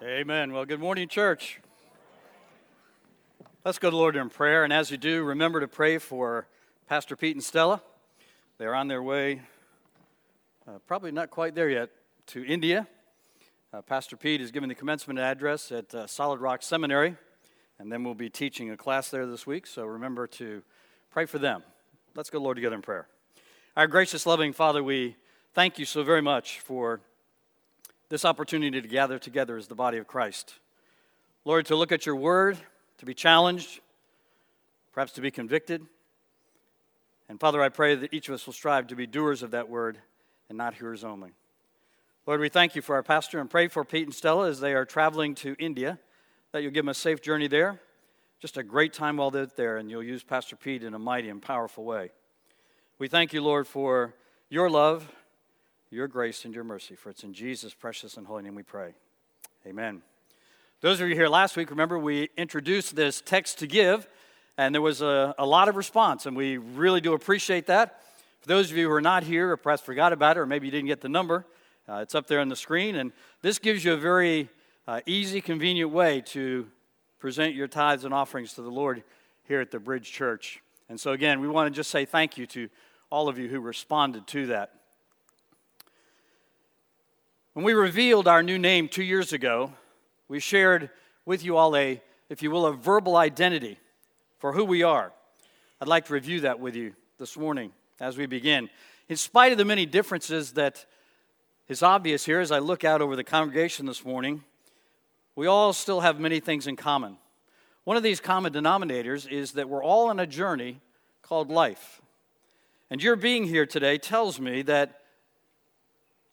Amen. Well, good morning, church. Let's go to the Lord in prayer. And as you do, remember to pray for Pastor Pete and Stella. They're on their way, uh, probably not quite there yet, to India. Uh, Pastor Pete is giving the commencement address at uh, Solid Rock Seminary, and then we'll be teaching a class there this week. So remember to pray for them. Let's go, Lord, together in prayer. Our gracious, loving Father, we thank you so very much for this opportunity to gather together as the body of Christ. Lord, to look at your word, to be challenged, perhaps to be convicted. And Father, I pray that each of us will strive to be doers of that word and not hearers only. Lord, we thank you for our pastor and pray for Pete and Stella as they are traveling to India, that you'll give them a safe journey there. Just a great time while they're there, and you'll use Pastor Pete in a mighty and powerful way. We thank you, Lord, for your love your grace and your mercy. For it's in Jesus' precious and holy name we pray. Amen. Those of you here last week, remember we introduced this text to give, and there was a, a lot of response, and we really do appreciate that. For those of you who are not here or perhaps forgot about it, or maybe you didn't get the number, uh, it's up there on the screen, and this gives you a very uh, easy, convenient way to present your tithes and offerings to the Lord here at the Bridge Church. And so, again, we want to just say thank you to all of you who responded to that. When we revealed our new name two years ago, we shared with you all a, if you will, a verbal identity for who we are. I'd like to review that with you this morning as we begin. In spite of the many differences that is obvious here as I look out over the congregation this morning, we all still have many things in common. One of these common denominators is that we're all on a journey called life. And your being here today tells me that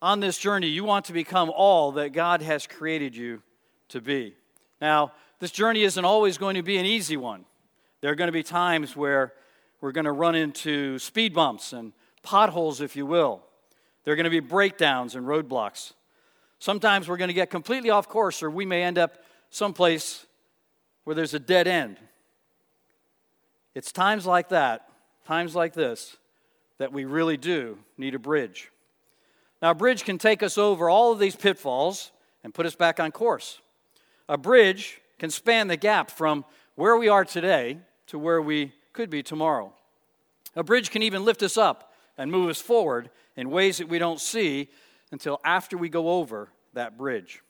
on this journey, you want to become all that God has created you to be. Now, this journey isn't always going to be an easy one. There are going to be times where we're going to run into speed bumps and potholes, if you will. There are going to be breakdowns and roadblocks. Sometimes we're going to get completely off course, or we may end up someplace where there's a dead end. It's times like that, times like this, that we really do need a bridge. Now, a bridge can take us over all of these pitfalls and put us back on course. A bridge can span the gap from where we are today to where we could be tomorrow. A bridge can even lift us up and move us forward in ways that we don't see until after we go over that bridge.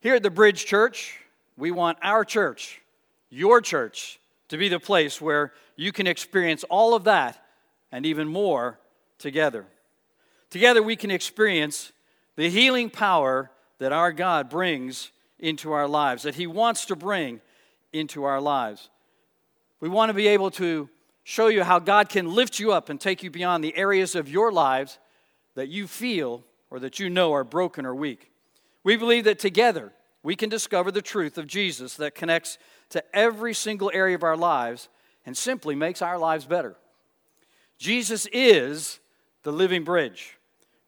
Here at the Bridge Church, we want our church, your church, to be the place where you can experience all of that and even more together. Together, we can experience the healing power that our God brings into our lives, that He wants to bring into our lives. We want to be able to show you how God can lift you up and take you beyond the areas of your lives that you feel or that you know are broken or weak. We believe that together we can discover the truth of Jesus that connects to every single area of our lives and simply makes our lives better. Jesus is the living bridge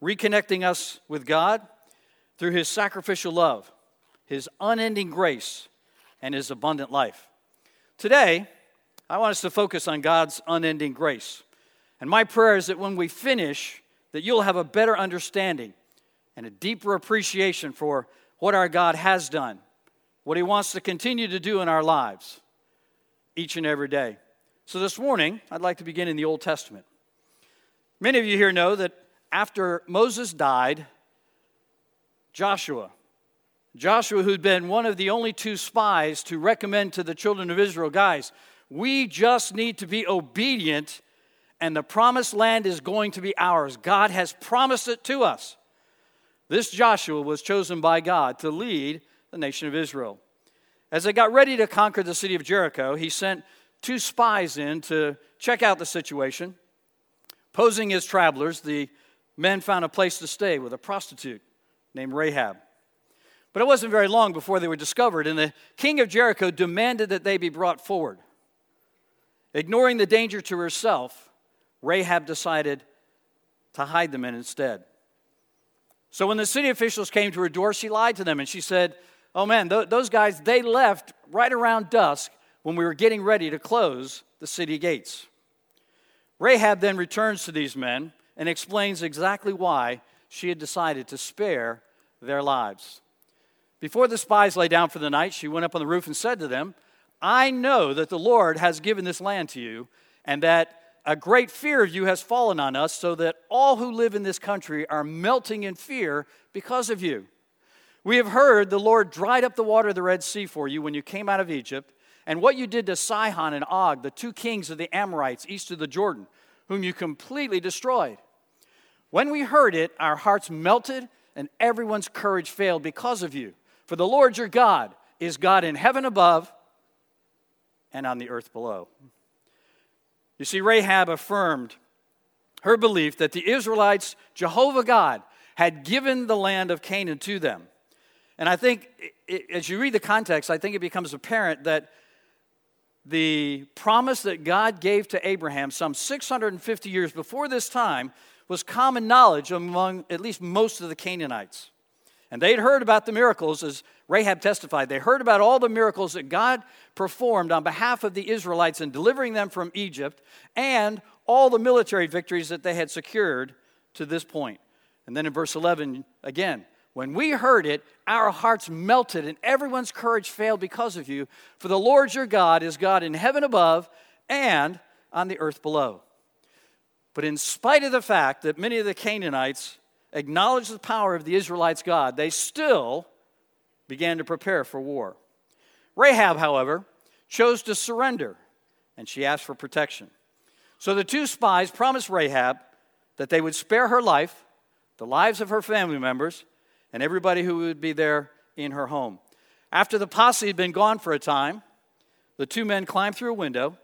reconnecting us with God through his sacrificial love, his unending grace, and his abundant life. Today, I want us to focus on God's unending grace. And my prayer is that when we finish, that you'll have a better understanding and a deeper appreciation for what our God has done, what he wants to continue to do in our lives each and every day. So this morning, I'd like to begin in the Old Testament. Many of you here know that after Moses died, Joshua, Joshua, who'd been one of the only two spies to recommend to the children of Israel, guys, we just need to be obedient, and the promised land is going to be ours. God has promised it to us. This Joshua was chosen by God to lead the nation of Israel. As they got ready to conquer the city of Jericho, he sent two spies in to check out the situation. Posing as travelers, the men found a place to stay with a prostitute named Rahab. But it wasn't very long before they were discovered, and the king of Jericho demanded that they be brought forward. Ignoring the danger to herself, Rahab decided to hide the men instead. So when the city officials came to her door, she lied to them and she said, Oh man, th- those guys, they left right around dusk when we were getting ready to close the city gates. Rahab then returns to these men and explains exactly why she had decided to spare their lives. Before the spies lay down for the night, she went up on the roof and said to them, I know that the Lord has given this land to you, and that a great fear of you has fallen on us, so that all who live in this country are melting in fear because of you. We have heard the Lord dried up the water of the Red Sea for you when you came out of Egypt, and what you did to Sihon and Og, the two kings of the Amorites east of the Jordan, whom you completely destroyed. When we heard it, our hearts melted, and everyone's courage failed because of you. For the Lord your God is God in heaven above and on the earth below. You see, Rahab affirmed her belief that the Israelites, Jehovah God, had given the land of Canaan to them. And I think, as you read the context, I think it becomes apparent that the promise that God gave to Abraham some 650 years before this time was common knowledge among at least most of the Canaanites. And they'd heard about the miracles, as Rahab testified. They heard about all the miracles that God performed on behalf of the Israelites in delivering them from Egypt and all the military victories that they had secured to this point. And then in verse 11, again, when we heard it, our hearts melted and everyone's courage failed because of you. For the Lord your God is God in heaven above and on the earth below. But in spite of the fact that many of the Canaanites acknowledged the power of the Israelites' God, they still began to prepare for war. Rahab, however, chose to surrender and she asked for protection. So the two spies promised Rahab that they would spare her life, the lives of her family members, and everybody who would be there in her home. After the posse had been gone for a time, the two men climbed through a window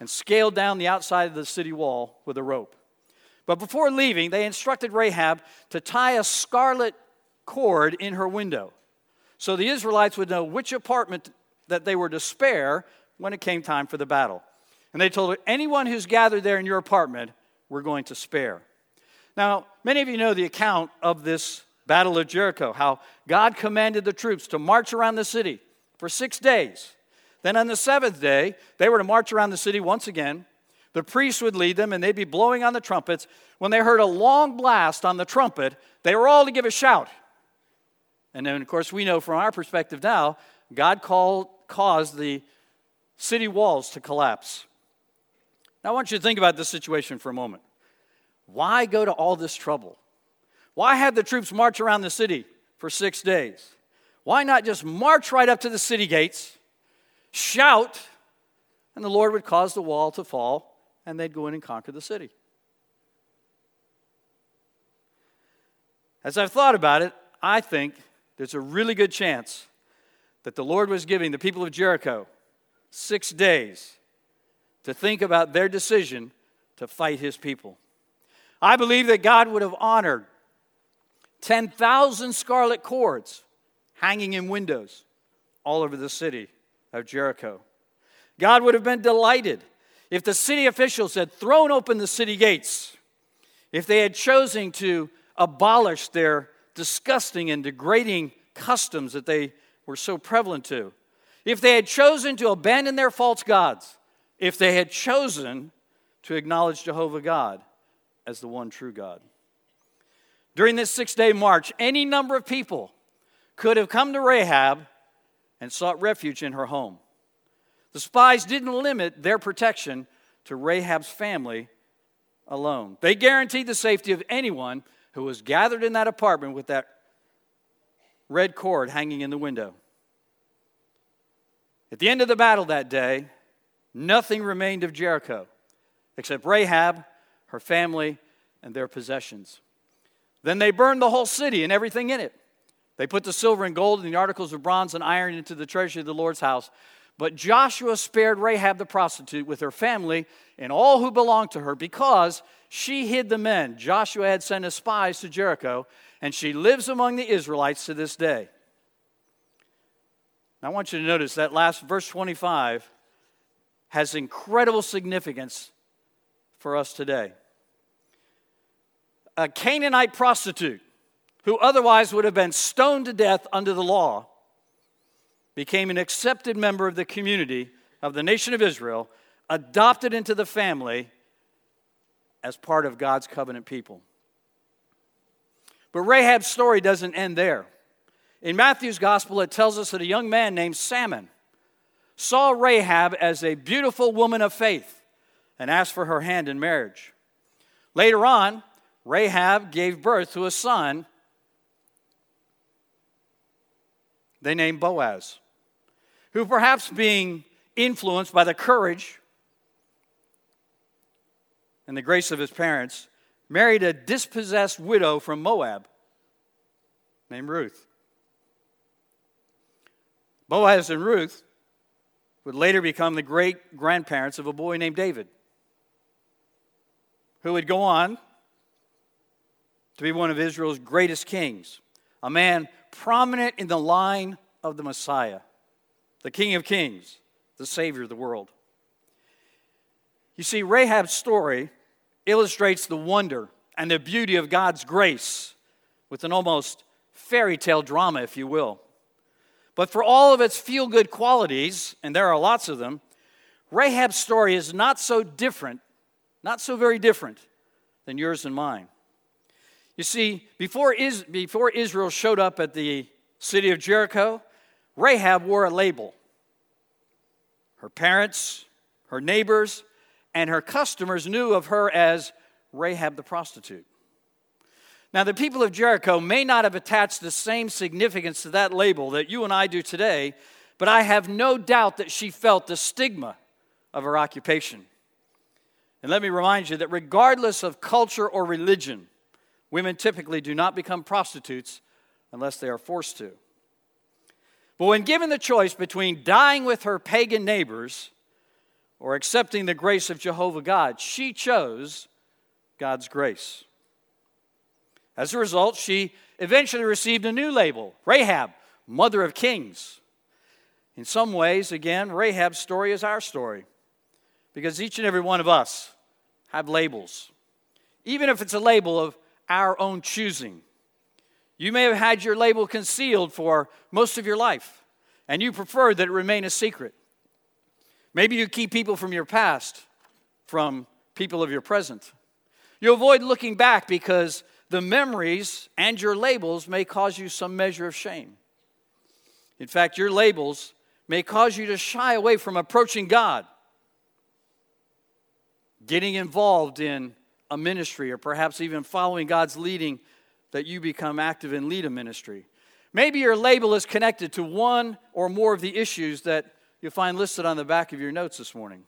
and scaled down the outside of the city wall with a rope. But before leaving, they instructed Rahab to tie a scarlet cord in her window so the Israelites would know which apartment that they were to spare when it came time for the battle. And they told her, anyone who's gathered there in your apartment, we're going to spare. Now, many of you know the account of this Battle of Jericho, how God commanded the troops to march around the city for six days. Then on the seventh day, they were to march around the city once again. The priests would lead them, and they'd be blowing on the trumpets. When they heard a long blast on the trumpet, they were all to give a shout. And then, of course, we know from our perspective now, God called, caused the city walls to collapse. Now, I want you to think about this situation for a moment. Why go to all this trouble? Why have the troops march around the city for six days? Why not just march right up to the city gates, shout, and the Lord would cause the wall to fall and they'd go in and conquer the city. As I've thought about it, I think there's a really good chance that the Lord was giving the people of Jericho six days to think about their decision to fight his people. I believe that God would have honored 10,000 scarlet cords hanging in windows all over the city of Jericho. God would have been delighted if the city officials had thrown open the city gates, if they had chosen to abolish their disgusting and degrading customs that they were so prevalent to, if they had chosen to abandon their false gods, if they had chosen to acknowledge Jehovah God as the one true God. During this six day march, any number of people could have come to Rahab and sought refuge in her home. The spies didn't limit their protection to Rahab's family alone. They guaranteed the safety of anyone who was gathered in that apartment with that red cord hanging in the window. At the end of the battle that day, nothing remained of Jericho except Rahab, her family, and their possessions. Then they burned the whole city and everything in it. They put the silver and gold and the articles of bronze and iron into the treasury of the Lord's house. But Joshua spared Rahab the prostitute with her family and all who belonged to her because she hid the men. Joshua had sent as spies to Jericho, and she lives among the Israelites to this day. Now, I want you to notice that last verse 25 has incredible significance for us today. A Canaanite prostitute who otherwise would have been stoned to death under the law became an accepted member of the community of the nation of Israel, adopted into the family as part of God's covenant people. But Rahab's story doesn't end there. In Matthew's gospel, it tells us that a young man named Salmon saw Rahab as a beautiful woman of faith and asked for her hand in marriage. Later on, Rahab gave birth to a son they named Boaz, who, perhaps being influenced by the courage and the grace of his parents, married a dispossessed widow from Moab named Ruth. Boaz and Ruth would later become the great grandparents of a boy named David, who would go on to be one of Israel's greatest kings, a man prominent in the line of the Messiah, the King of Kings, the Savior of the world. You see, Rahab's story illustrates the wonder and the beauty of God's grace with an almost fairy tale drama, if you will. But for all of its feel good qualities, and there are lots of them, Rahab's story is not so different, not so very different than yours and mine. You see, before, Is- before Israel showed up at the city of Jericho, Rahab wore a label. Her parents, her neighbors, and her customers knew of her as Rahab the prostitute. Now, the people of Jericho may not have attached the same significance to that label that you and I do today, but I have no doubt that she felt the stigma of her occupation. And let me remind you that regardless of culture or religion, women typically do not become prostitutes unless they are forced to. But when given the choice between dying with her pagan neighbors or accepting the grace of Jehovah God, she chose God's grace. As a result, she eventually received a new label Rahab, Mother of Kings. In some ways, again, Rahab's story is our story because each and every one of us have labels, even if it's a label of our own choosing. You may have had your label concealed for most of your life, and you prefer that it remain a secret. Maybe you keep people from your past from people of your present. You avoid looking back because the memories and your labels may cause you some measure of shame. In fact, your labels may cause you to shy away from approaching God, getting involved in a ministry, or perhaps even following God's leading that you become active in lead a ministry. Maybe your label is connected to one or more of the issues that you'll find listed on the back of your notes this morning.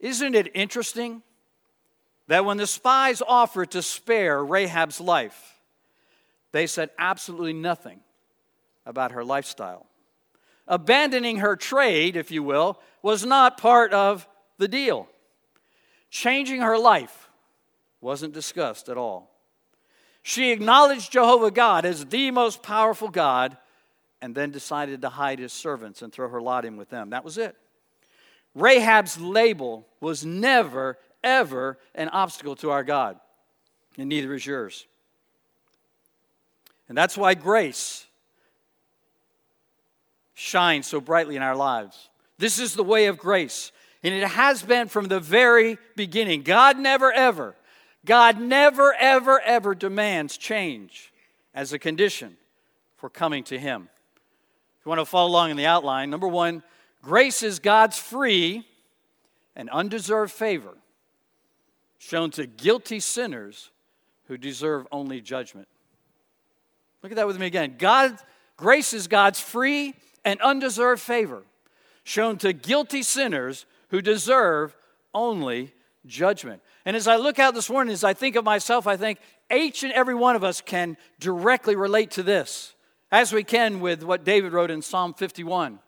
Isn't it interesting that when the spies offered to spare Rahab's life, they said absolutely nothing about her lifestyle? Abandoning her trade, if you will, was not part of the deal. Changing her life wasn't discussed at all. She acknowledged Jehovah God as the most powerful God and then decided to hide his servants and throw her lot in with them. That was it. Rahab's label was never, ever an obstacle to our God, and neither is yours. And that's why grace shines so brightly in our lives. This is the way of grace, and it has been from the very beginning. God never, ever God never, ever, ever demands change as a condition for coming to Him. If you want to follow along in the outline, number one, grace is God's free and undeserved favor shown to guilty sinners who deserve only judgment. Look at that with me again. God, grace is God's free and undeserved favor shown to guilty sinners who deserve only judgment. And as I look out this morning, as I think of myself, I think each and every one of us can directly relate to this, as we can with what David wrote in Psalm 51.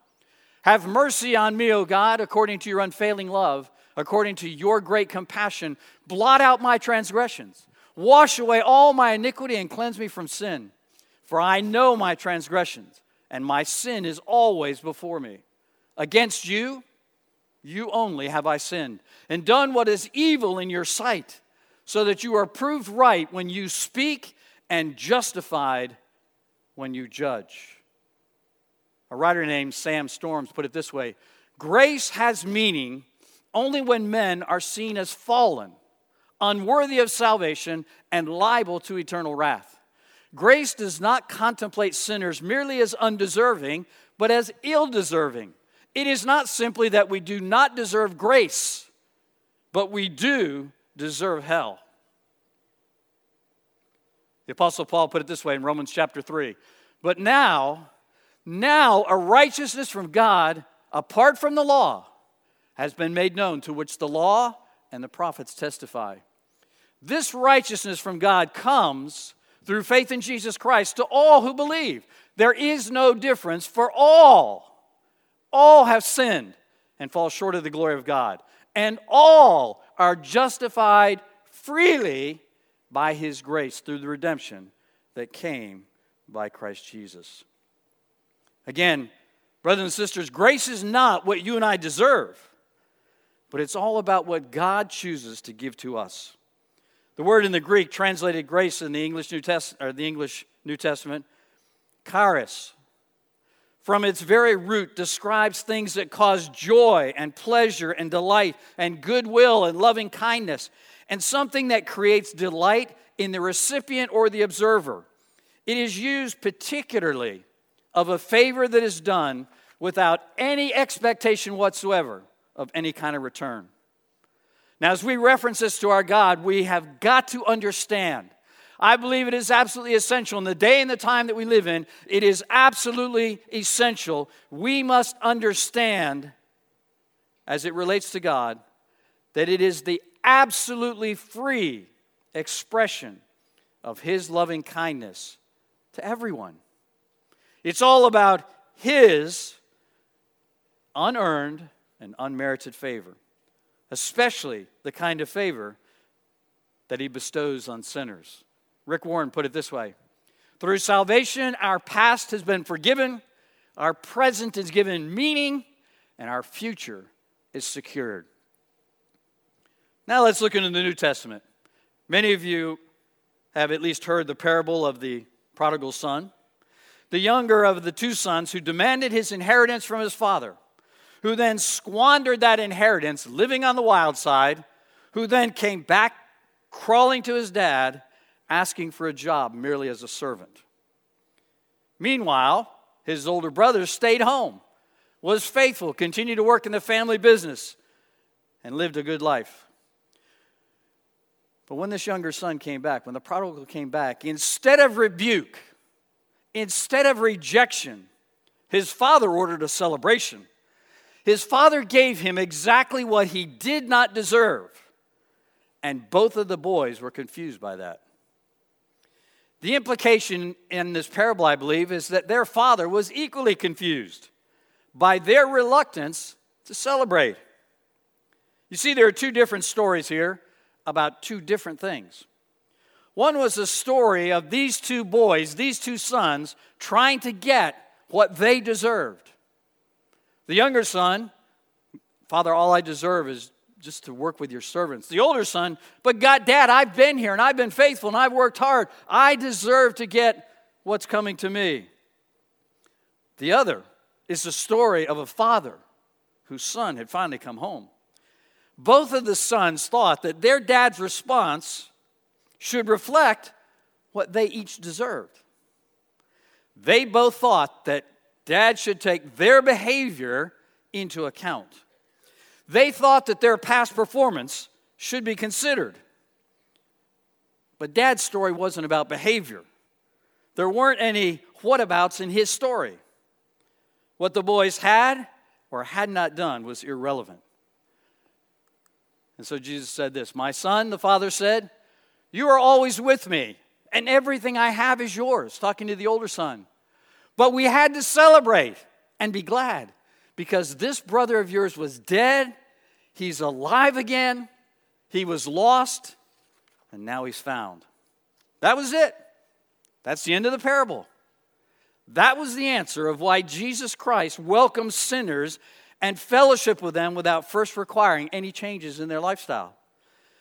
Have mercy on me, O God, according to your unfailing love, according to your great compassion. Blot out my transgressions. Wash away all my iniquity and cleanse me from sin. For I know my transgressions, and my sin is always before me. Against you, you only have I sinned and done what is evil in your sight, so that you are proved right when you speak and justified when you judge. A writer named Sam Storms put it this way Grace has meaning only when men are seen as fallen, unworthy of salvation, and liable to eternal wrath. Grace does not contemplate sinners merely as undeserving, but as ill deserving. It is not simply that we do not deserve grace, but we do deserve hell. The Apostle Paul put it this way in Romans chapter 3. But now, now a righteousness from God apart from the law has been made known, to which the law and the prophets testify. This righteousness from God comes through faith in Jesus Christ to all who believe. There is no difference, for all, all have sinned and fall short of the glory of God, and all are justified freely by his grace through the redemption that came by Christ Jesus. Again, brothers and sisters, grace is not what you and I deserve, but it's all about what God chooses to give to us. The word in the Greek translated grace in the English New Testament or the English New Testament, charis, from its very root describes things that cause joy and pleasure and delight and goodwill and loving kindness and something that creates delight in the recipient or the observer. It is used particularly of a favor that is done without any expectation whatsoever of any kind of return. Now, as we reference this to our God, we have got to understand. I believe it is absolutely essential in the day and the time that we live in. It is absolutely essential. We must understand, as it relates to God, that it is the absolutely free expression of His loving kindness to everyone. It's all about His unearned and unmerited favor, especially the kind of favor that He bestows on sinners. Rick Warren put it this way Through salvation, our past has been forgiven, our present is given meaning, and our future is secured. Now let's look into the New Testament. Many of you have at least heard the parable of the prodigal son, the younger of the two sons who demanded his inheritance from his father, who then squandered that inheritance living on the wild side, who then came back crawling to his dad asking for a job merely as a servant. Meanwhile, his older brother stayed home, was faithful, continued to work in the family business, and lived a good life. But when this younger son came back, when the prodigal came back, instead of rebuke, instead of rejection, his father ordered a celebration. His father gave him exactly what he did not deserve. And both of the boys were confused by that. The implication in this parable, I believe, is that their father was equally confused by their reluctance to celebrate. You see, there are two different stories here about two different things. One was a story of these two boys, these two sons, trying to get what they deserved. The younger son, Father, all I deserve is just to work with your servants. The older son, but God, Dad, I've been here and I've been faithful and I've worked hard. I deserve to get what's coming to me. The other is the story of a father whose son had finally come home both of the sons thought that their dad's response should reflect what they each deserved. They both thought that dad should take their behavior into account. They thought that their past performance should be considered. But dad's story wasn't about behavior. There weren't any whatabouts in his story. What the boys had or had not done was irrelevant. And so Jesus said this My son, the father said, You are always with me, and everything I have is yours, talking to the older son. But we had to celebrate and be glad because this brother of yours was dead, he's alive again, he was lost, and now he's found. That was it. That's the end of the parable. That was the answer of why Jesus Christ welcomes sinners and fellowship with them without first requiring any changes in their lifestyle.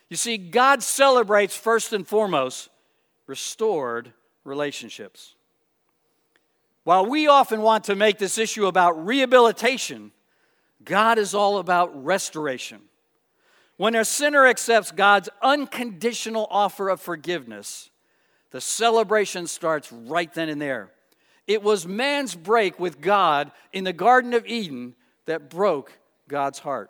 You see, God celebrates first and foremost restored relationships. While we often want to make this issue about rehabilitation, God is all about restoration. When a sinner accepts God's unconditional offer of forgiveness, the celebration starts right then and there. It was man's break with God in the Garden of Eden that broke God's heart.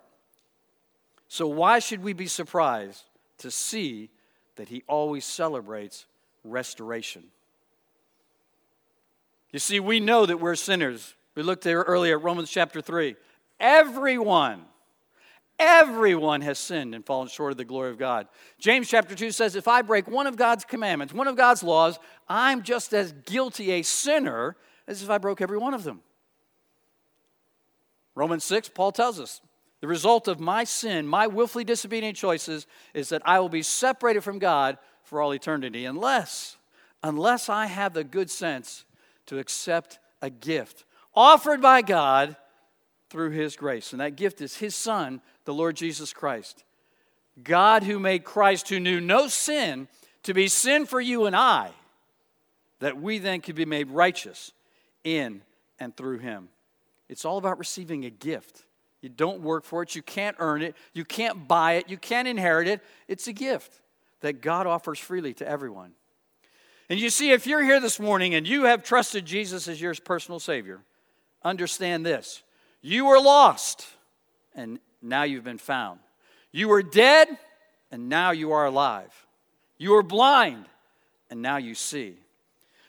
So, why should we be surprised to see that He always celebrates restoration? You see, we know that we're sinners. We looked there earlier at Romans chapter 3. Everyone, everyone has sinned and fallen short of the glory of God. James chapter 2 says, If I break one of God's commandments, one of God's laws, I'm just as guilty a sinner as if I broke every one of them. Romans 6, Paul tells us, the result of my sin, my willfully disobedient choices, is that I will be separated from God for all eternity unless, unless I have the good sense to accept a gift offered by God through His grace. And that gift is His Son, the Lord Jesus Christ. God, who made Christ, who knew no sin, to be sin for you and I, that we then could be made righteous in and through Him. It's all about receiving a gift. You don't work for it, you can't earn it, you can't buy it, you can't inherit it. It's a gift that God offers freely to everyone. And you see, if you're here this morning and you have trusted Jesus as your personal Savior, understand this you were lost, and now you've been found. You were dead, and now you are alive. You were blind, and now you see.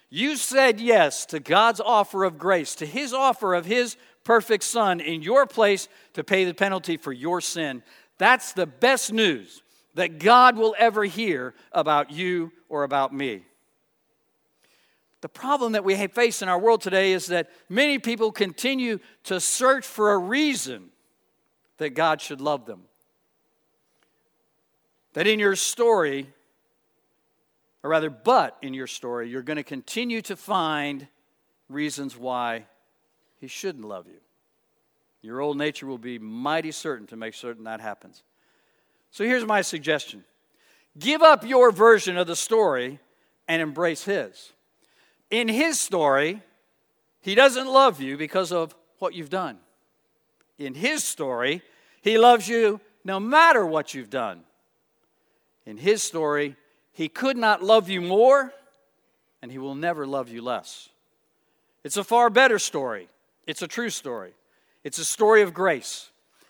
You said yes to God's offer of grace, to His offer of His perfect Son in your place to pay the penalty for your sin. That's the best news that God will ever hear about you or about me. The problem that we face in our world today is that many people continue to search for a reason that God should love them. That in your story, or rather, but in your story, you're going to continue to find reasons why He shouldn't love you. Your old nature will be mighty certain to make certain that happens. So here's my suggestion give up your version of the story and embrace His in his story, he doesn't love you because of what you've done. In his story, he loves you no matter what you've done. In his story, he could not love you more, and he will never love you less. It's a far better story. It's a true story. It's a story of grace,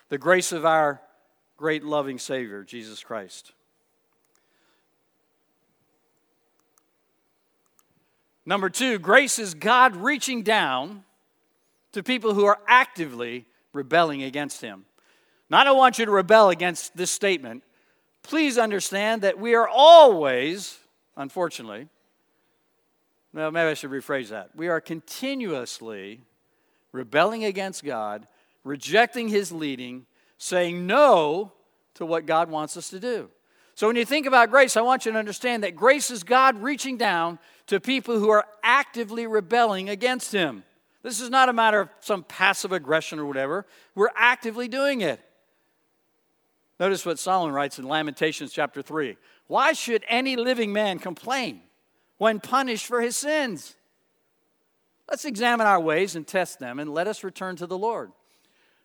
the grace of our great loving Savior, Jesus Christ. Number two, grace is God reaching down to people who are actively rebelling against Him. Now, I don't want you to rebel against this statement. Please understand that we are always, unfortunately, well, maybe I should rephrase that. We are continuously rebelling against God, rejecting His leading, saying no to what God wants us to do. So when you think about grace, I want you to understand that grace is God reaching down to people who are actively rebelling against Him. This is not a matter of some passive aggression or whatever. We're actively doing it. Notice what Solomon writes in Lamentations chapter 3. Why should any living man complain when punished for his sins? Let's examine our ways and test them, and let us return to the Lord.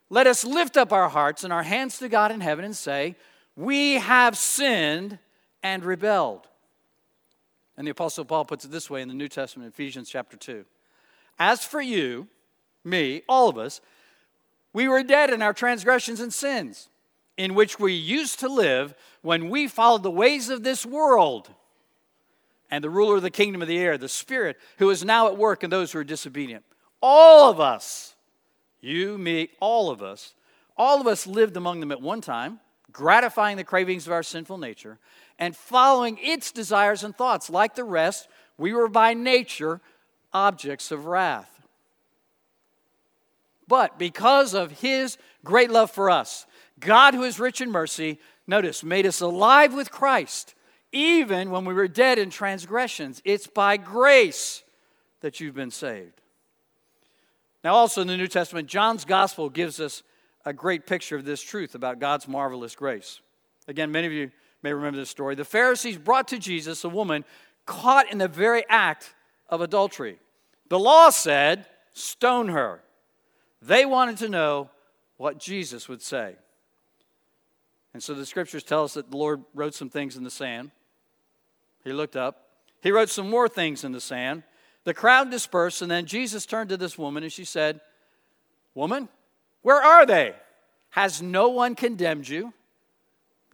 Let us lift up our hearts and our hands to God in heaven and say, we have sinned and rebelled. And the Apostle Paul puts it this way in the New Testament, Ephesians chapter 2. As for you, me, all of us, we were dead in our transgressions and sins, in which we used to live when we followed the ways of this world and the ruler of the kingdom of the air, the Spirit, who is now at work in those who are disobedient. All of us, you, me, all of us, all of us lived among them at one time gratifying the cravings of our sinful nature, and following its desires and thoughts. Like the rest, we were by nature objects of wrath. But because of his great love for us, God, who is rich in mercy, notice, made us alive with Christ, even when we were dead in transgressions. It's by grace that you've been saved. Now, also in the New Testament, John's gospel gives us a great picture of this truth about God's marvelous grace. Again, many of you may remember this story. The Pharisees brought to Jesus a woman caught in the very act of adultery. The law said, stone her. They wanted to know what Jesus would say. And so the scriptures tell us that the Lord wrote some things in the sand. He looked up, He wrote some more things in the sand. The crowd dispersed, and then Jesus turned to this woman and she said, Woman, where are they? Has no one condemned you?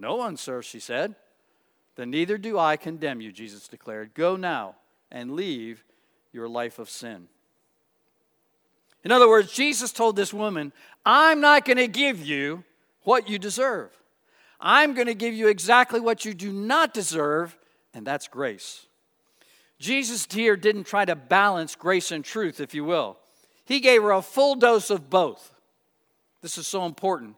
No one, sir, she said. Then neither do I condemn you, Jesus declared. Go now and leave your life of sin. In other words, Jesus told this woman, I'm not going to give you what you deserve. I'm going to give you exactly what you do not deserve, and that's grace. Jesus here didn't try to balance grace and truth, if you will. He gave her a full dose of both. This is so important.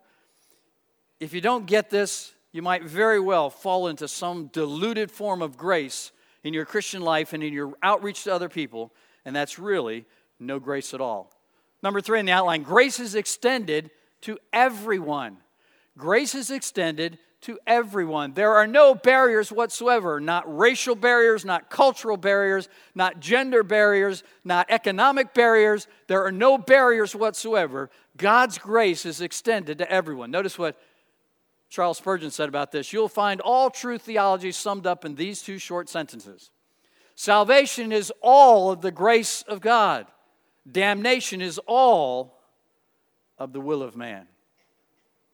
If you don't get this, you might very well fall into some diluted form of grace in your Christian life and in your outreach to other people, and that's really no grace at all. Number three in the outline grace is extended to everyone. Grace is extended to everyone. There are no barriers whatsoever, not racial barriers, not cultural barriers, not gender barriers, not economic barriers. There are no barriers whatsoever. God's grace is extended to everyone. Notice what Charles Spurgeon said about this. You'll find all true theology summed up in these two short sentences Salvation is all of the grace of God. Damnation is all of the will of man.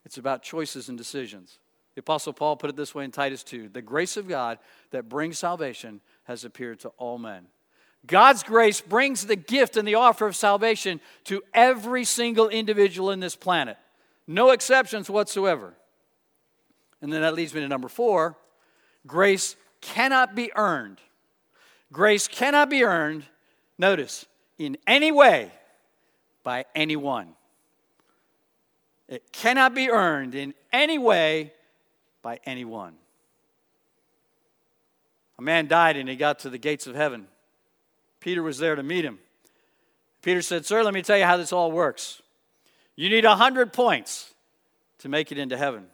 It's about choices and decisions. The Apostle Paul put it this way in Titus 2 The grace of God that brings salvation has appeared to all men. God's grace brings the gift and the offer of salvation to every single individual in this planet, no exceptions whatsoever. And then that leads me to number four grace cannot be earned. Grace cannot be earned, notice, in any way by anyone. It cannot be earned in any way by anyone. A man died and he got to the gates of heaven. Peter was there to meet him. Peter said, Sir, let me tell you how this all works. You need 100 points to make it into heaven.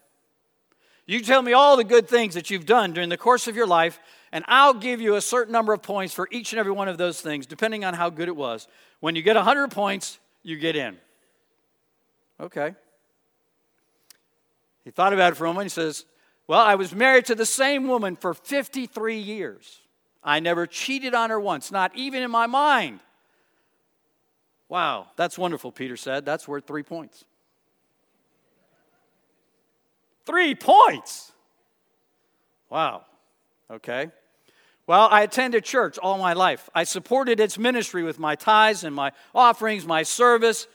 You tell me all the good things that you've done during the course of your life, and I'll give you a certain number of points for each and every one of those things, depending on how good it was. When you get 100 points, you get in. Okay. He thought about it for a moment. He says, Well, I was married to the same woman for 53 years. I never cheated on her once, not even in my mind. Wow, that's wonderful, Peter said. That's worth three points. Three points. Wow. Okay. Well, I attended church all my life. I supported its ministry with my tithes and my offerings, my service.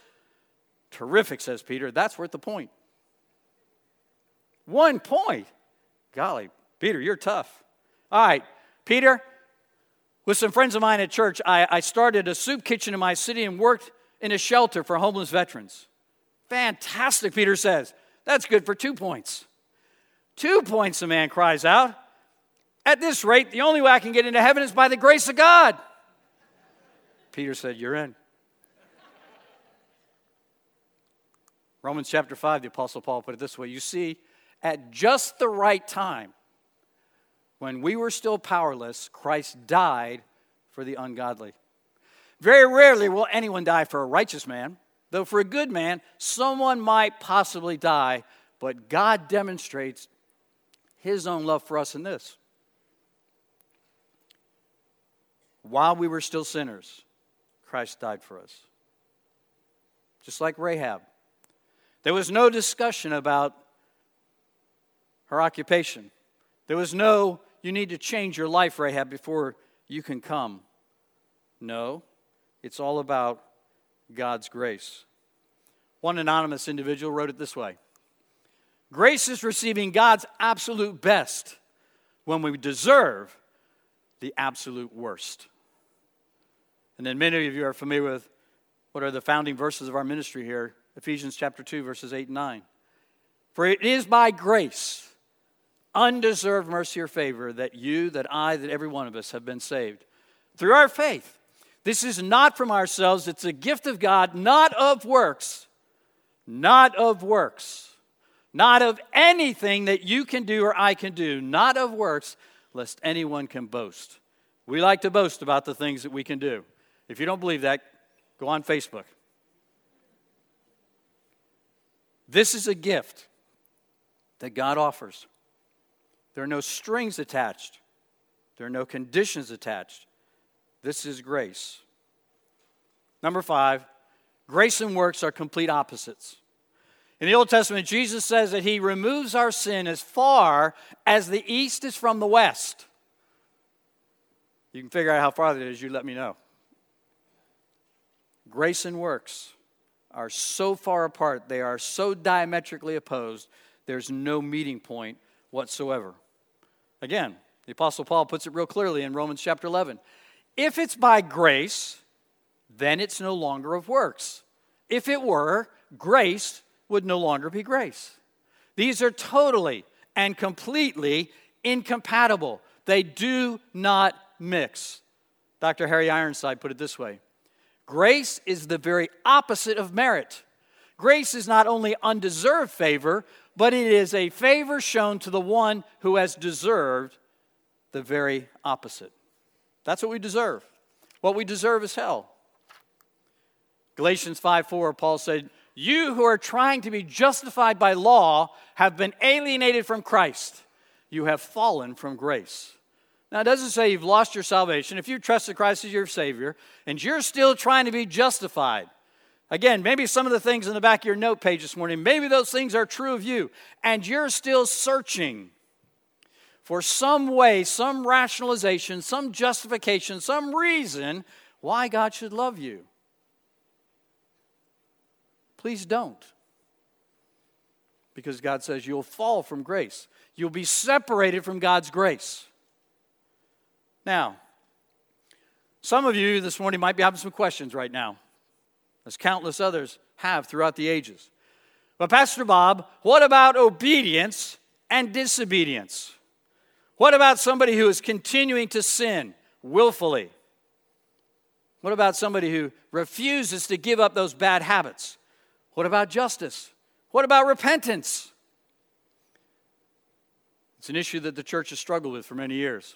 Terrific, says Peter. That's worth the point. One point. Golly, Peter, you're tough. All right, Peter, with some friends of mine at church, I, I started a soup kitchen in my city and worked in a shelter for homeless veterans. Fantastic, Peter says. That's good for two points. Two points, the man cries out. At this rate, the only way I can get into heaven is by the grace of God. Peter said, You're in. Romans chapter 5, the Apostle Paul put it this way You see, at just the right time, when we were still powerless, Christ died for the ungodly. Very rarely will anyone die for a righteous man. Though for a good man, someone might possibly die, but God demonstrates his own love for us in this. While we were still sinners, Christ died for us. Just like Rahab. There was no discussion about her occupation. There was no, you need to change your life, Rahab, before you can come. No, it's all about God's grace. One anonymous individual wrote it this way Grace is receiving God's absolute best when we deserve the absolute worst. And then many of you are familiar with what are the founding verses of our ministry here Ephesians chapter 2, verses 8 and 9. For it is by grace, undeserved mercy or favor, that you, that I, that every one of us have been saved through our faith. This is not from ourselves, it's a gift of God, not of works. Not of works. Not of anything that you can do or I can do. Not of works, lest anyone can boast. We like to boast about the things that we can do. If you don't believe that, go on Facebook. This is a gift that God offers. There are no strings attached There are no conditions attached. This is grace. Number five, grace and works are complete opposites. In the Old Testament, Jesus says that he removes our sin as far as the east is from the west. You can figure out how far that is, you let me know. Grace and works are so far apart, they are so diametrically opposed, there's no meeting point whatsoever. Again, the Apostle Paul puts it real clearly in Romans chapter 11. If it's by grace, then it's no longer of works. If it were, grace would no longer be grace. These are totally and completely incompatible. They do not mix. Dr. Harry Ironside put it this way Grace is the very opposite of merit. Grace is not only undeserved favor, but it is a favor shown to the one who has deserved the very opposite. That's what we deserve. What we deserve is hell. Galatians 5 4, Paul said, You who are trying to be justified by law have been alienated from Christ. You have fallen from grace. Now, it doesn't say you've lost your salvation. If you trusted Christ as your Savior and you're still trying to be justified, again, maybe some of the things in the back of your note page this morning, maybe those things are true of you, and you're still searching for some way, some rationalization, some justification, some reason why God should love you. Please don't. Because God says you'll fall from grace. You'll be separated from God's grace. Now, some of you this morning might be having some questions right now, as countless others have throughout the ages. But, Pastor Bob, what about obedience and disobedience? What about somebody who is continuing to sin willfully? What about somebody who refuses to give up those bad habits? What about justice? What about repentance? It's an issue that the church has struggled with for many years.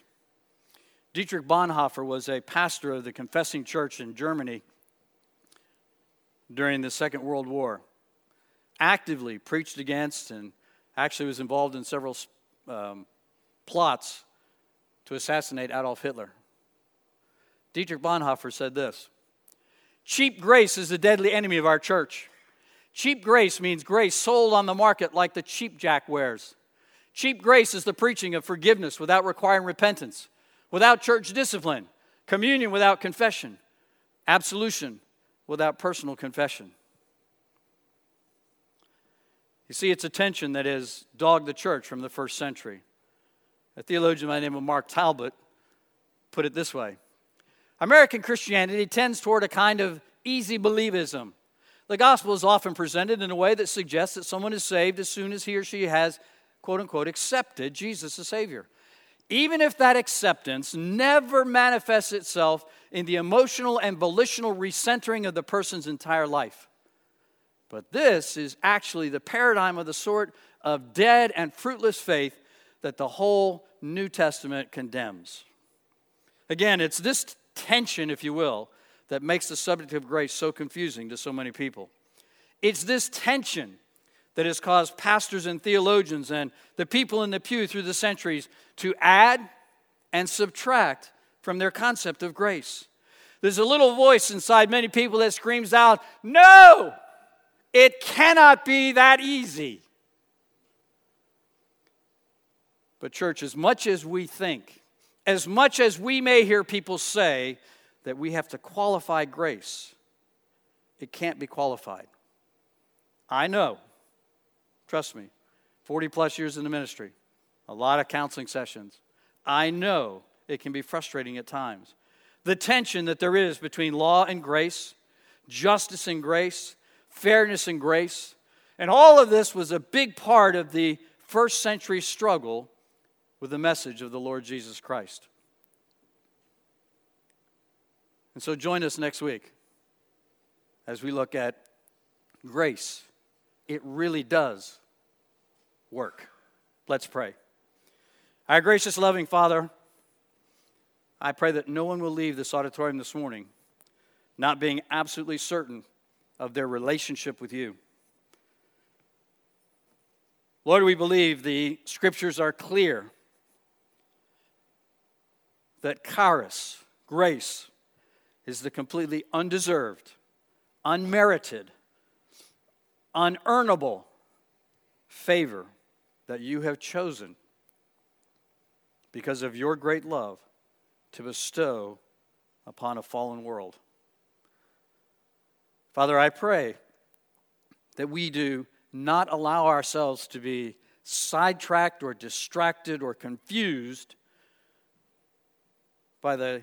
Dietrich Bonhoeffer was a pastor of the Confessing Church in Germany during the Second World War. Actively preached against and actually was involved in several um, plots to assassinate Adolf Hitler. Dietrich Bonhoeffer said this Cheap grace is the deadly enemy of our church. Cheap grace means grace sold on the market like the cheap jack wares. Cheap grace is the preaching of forgiveness without requiring repentance, without church discipline, communion without confession, absolution without personal confession. You see, it's a tension that has dogged the church from the first century. A theologian by the name of Mark Talbot put it this way American Christianity tends toward a kind of easy believism the gospel is often presented in a way that suggests that someone is saved as soon as he or she has, quote unquote, accepted Jesus as Savior. Even if that acceptance never manifests itself in the emotional and volitional recentering of the person's entire life. But this is actually the paradigm of the sort of dead and fruitless faith that the whole New Testament condemns. Again, it's this tension, if you will, that makes the subject of grace so confusing to so many people. It's this tension that has caused pastors and theologians and the people in the pew through the centuries to add and subtract from their concept of grace. There's a little voice inside many people that screams out, No, it cannot be that easy. But, church, as much as we think, as much as we may hear people say that we have to qualify grace. It can't be qualified. I know, trust me, 40 plus years in the ministry, a lot of counseling sessions. I know it can be frustrating at times. The tension that there is between law and grace, justice and grace, fairness and grace, and all of this was a big part of the first century struggle with the message of the Lord Jesus Christ. And so join us next week as we look at grace. It really does work. Let's pray. Our gracious, loving Father, I pray that no one will leave this auditorium this morning not being absolutely certain of their relationship with you. Lord, we believe the scriptures are clear that charis, grace, is the completely undeserved, unmerited, unearnable favor that you have chosen because of your great love to bestow upon a fallen world. Father, I pray that we do not allow ourselves to be sidetracked or distracted or confused by the,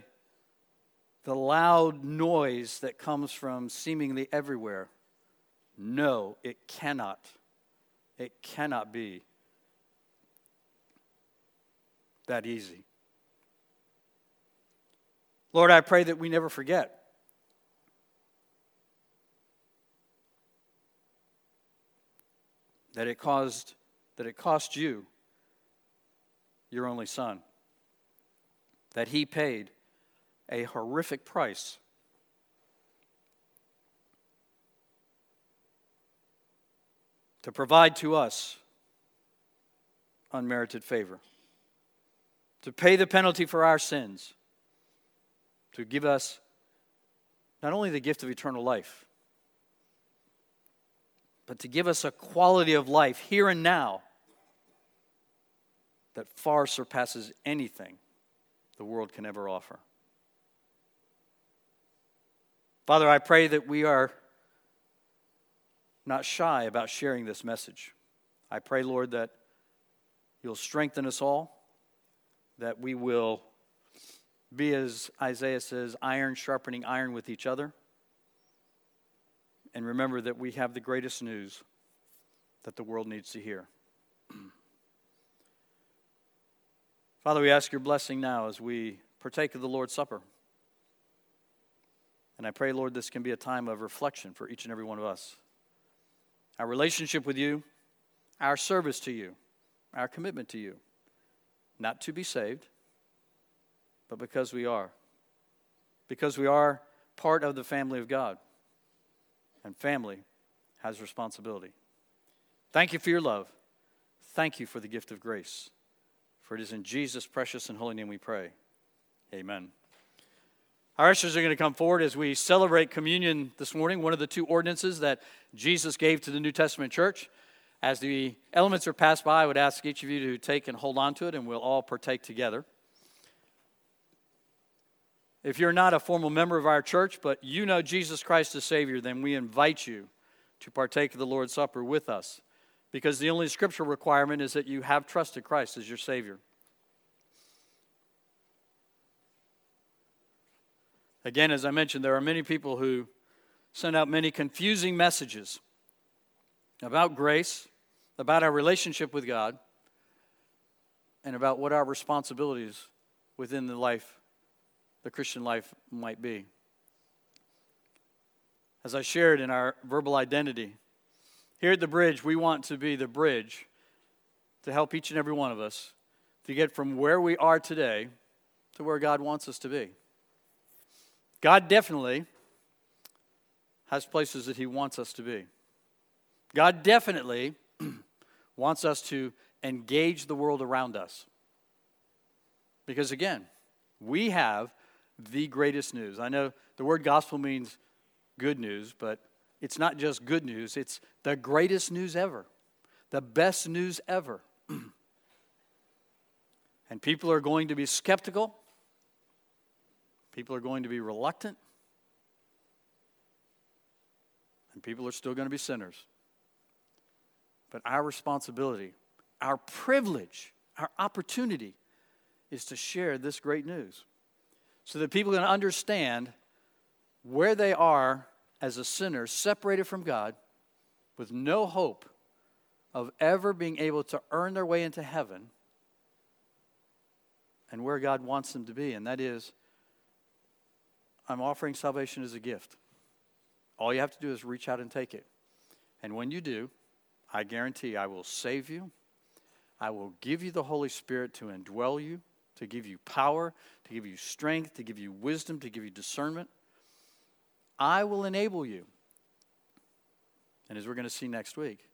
the loud noise that comes from seemingly everywhere. No, it cannot. It cannot be that easy. Lord, I pray that we never forget. That it caused that it cost you your only son. That he paid a horrific price to provide to us unmerited favor, to pay the penalty for our sins, to give us not only the gift of eternal life, but to give us a quality of life here and now that far surpasses anything the world can ever offer. Father, I pray that we are not shy about sharing this message. I pray, Lord, that you'll strengthen us all, that we will be, as Isaiah says, iron sharpening iron with each other. And remember that we have the greatest news that the world needs to hear. Father, we ask your blessing now as we partake of the Lord's Supper. And I pray, Lord, this can be a time of reflection for each and every one of us. Our relationship with you, our service to you, our commitment to you, not to be saved, but because we are. Because we are part of the family of God. And family has responsibility. Thank you for your love. Thank you for the gift of grace. For it is in Jesus' precious and holy name we pray. Amen. Our ushers are going to come forward as we celebrate communion this morning, one of the two ordinances that Jesus gave to the New Testament church. As the elements are passed by, I would ask each of you to take and hold on to it, and we'll all partake together. If you're not a formal member of our church, but you know Jesus Christ as Savior, then we invite you to partake of the Lord's Supper with us because the only scriptural requirement is that you have trusted Christ as your Savior. Again, as I mentioned, there are many people who send out many confusing messages about grace, about our relationship with God, and about what our responsibilities within the life the Christian life might be. As I shared in our verbal identity, here at the bridge, we want to be the bridge to help each and every one of us to get from where we are today to where God wants us to be. God definitely has places that He wants us to be. God definitely wants us to engage the world around us. Because again, we have the greatest news. I know the word gospel means good news, but it's not just good news, it's the greatest news ever, the best news ever. and people are going to be skeptical, people are going to be reluctant, and people are still going to be sinners. But our responsibility, our privilege, our opportunity is to share this great news so that people can understand where they are as a sinner, separated from God, with no hope of ever being able to earn their way into heaven, and where God wants them to be. And that is, I'm offering salvation as a gift. All you have to do is reach out and take it. And when you do, I guarantee I will save you. I will give you the Holy Spirit to indwell you to give you power, to give you strength, to give you wisdom, to give you discernment. I will enable you. And as we're going to see next week,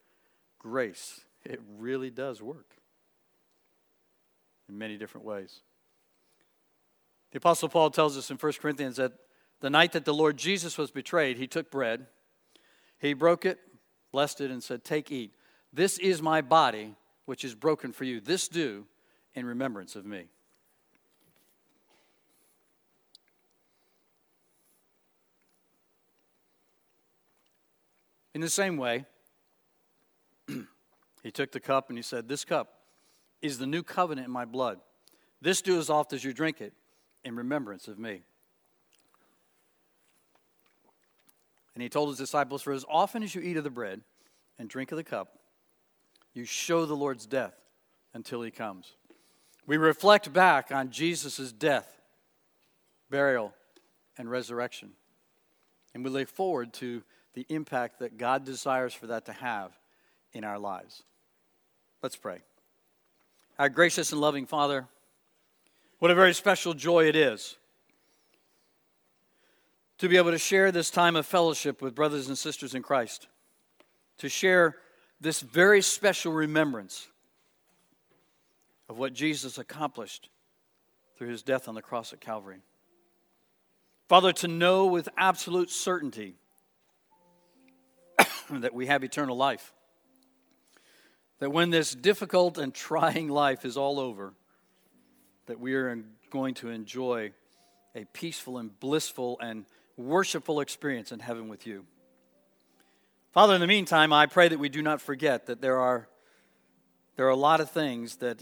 grace, it really does work in many different ways. The Apostle Paul tells us in 1 Corinthians that the night that the Lord Jesus was betrayed, he took bread, he broke it, blessed it, and said, Take, eat. This is my body, which is broken for you. This do in remembrance of me. In the same way, he took the cup and he said, This cup is the new covenant in my blood. This do as oft as you drink it in remembrance of me. And he told his disciples, For as often as you eat of the bread and drink of the cup, you show the Lord's death until he comes. We reflect back on Jesus' death, burial, and resurrection. And we look forward to the impact that God desires for that to have in our lives. Let's pray. Our gracious and loving Father, what a very special joy it is to be able to share this time of fellowship with brothers and sisters in Christ, to share this very special remembrance of what Jesus accomplished through his death on the cross at Calvary. Father, to know with absolute certainty that we have eternal life that when this difficult and trying life is all over, that we are going to enjoy a peaceful and blissful and worshipful experience in heaven with you. Father, in the meantime, I pray that we do not forget that there are, there are a lot of things that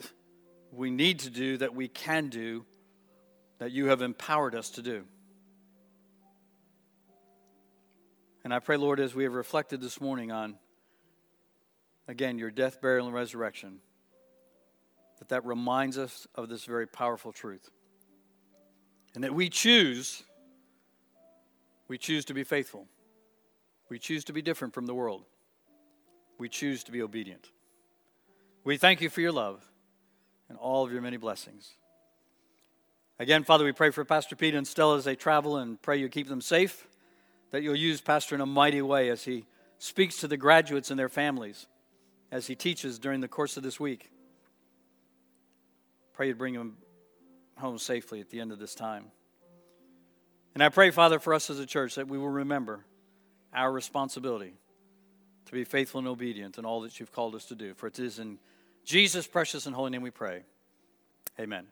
we need to do, that we can do, that you have empowered us to do. And I pray, Lord, as we have reflected this morning on again, your death, burial, and resurrection, that that reminds us of this very powerful truth. And that we choose, we choose to be faithful. We choose to be different from the world. We choose to be obedient. We thank you for your love and all of your many blessings. Again, Father, we pray for Pastor Pete and Stella as they travel and pray you keep them safe, that you'll use Pastor in a mighty way as he speaks to the graduates and their families as he teaches during the course of this week. Pray you'd bring him home safely at the end of this time. And I pray, Father, for us as a church that we will remember our responsibility to be faithful and obedient in all that you've called us to do. For it is in Jesus' precious and holy name we pray. Amen.